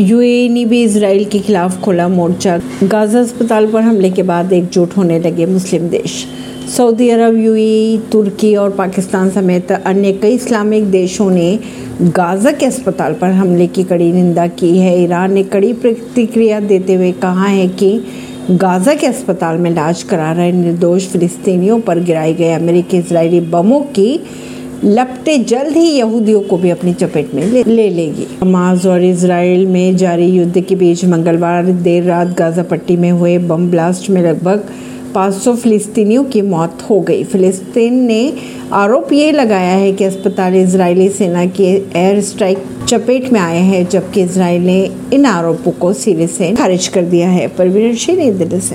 UAE ने भी Israel के खिलाफ खोला मोर्चा। गाजा अस्पताल पर हमले के बाद एकजुट होने लगे मुस्लिम देश। सऊदी अरब, यूएई, तुर्की और पाकिस्तान समेत अन्य कई इस्लामिक देशों ने गाजा के अस्पताल पर हमले की कड़ी निंदा की है। ईरान ने कड़ी प्रतिक्रिया देते हुए कहा है कि गाजा के अस्पताल में इलाज करा रहे निर्दोष फिलिस्तीनियों पर गिराए गए अमेरिकी इसराइली बमों की लपटे जल्द ही यहूदियों को भी अपनी चपेट में ले, ले लेगी। हमास और इसराइल में जारी युद्ध के बीच मंगलवार देर रात गाजा पट्टी में हुए बम ब्लास्ट में लगभग 500 फिलिस्तीनियों की मौत हो गई। फिलिस्तीन ने आरोप ये लगाया है कि अस्पताल इजरायली सेना के एयर स्ट्राइक चपेट में आए हैं जबकि इसराइल ने इन आरोपों को सिरे से खारिज कर दिया है। परवीन सिंह दिल्ली